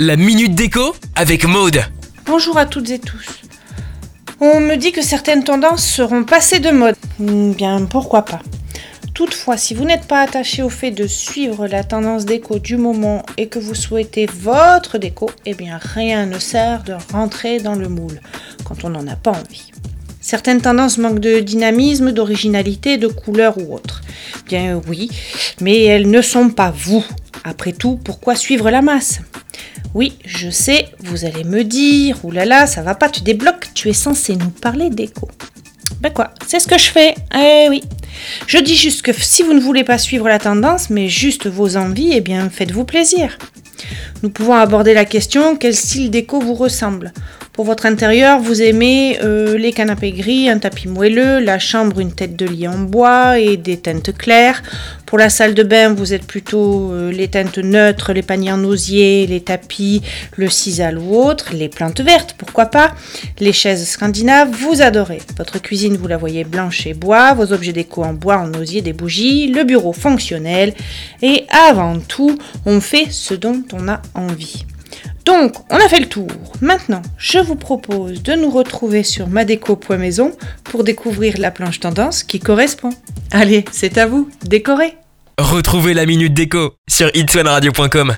La minute déco avec Maude. Bonjour à toutes et tous. On me dit que certaines tendances seront passées de mode. Hmm, Bien, pourquoi pas. Toutefois, si vous n'êtes pas attaché au fait de suivre la tendance déco du moment et que vous souhaitez votre déco, eh bien rien ne sert de rentrer dans le moule quand on n'en a pas envie. Certaines tendances manquent de dynamisme, d'originalité, de couleur ou autre. Bien oui, mais elles ne sont pas vous. Après tout, pourquoi suivre la masse? Oui, je sais, vous allez me dire, oulala, ça va pas, tu débloques, tu es censé nous parler déco. Ben quoi, c'est ce que je fais. Eh oui. Je dis juste que si vous ne voulez pas suivre la tendance, mais juste vos envies, eh bien faites-vous plaisir. Nous pouvons aborder la question quel style déco vous ressemble? Pour votre intérieur, vous aimez euh, les canapés gris, un tapis moelleux, la chambre, une tête de lit en bois et des teintes claires. Pour la salle de bain, vous êtes plutôt euh, les teintes neutres, les paniers en osier, les tapis, le sisal ou autre, les plantes vertes, pourquoi pas. Les chaises scandinaves, vous adorez. Votre cuisine, vous la voyez blanche et bois, vos objets déco en bois, en osier, des bougies, le bureau fonctionnel. Et avant tout, on fait ce dont on a envie. Donc, on a fait le tour. Maintenant, je vous propose de nous retrouver sur madeco.maison pour découvrir la planche tendance qui correspond. Allez, c'est à vous, décorez Retrouvez la minute déco sur itswanradio.com.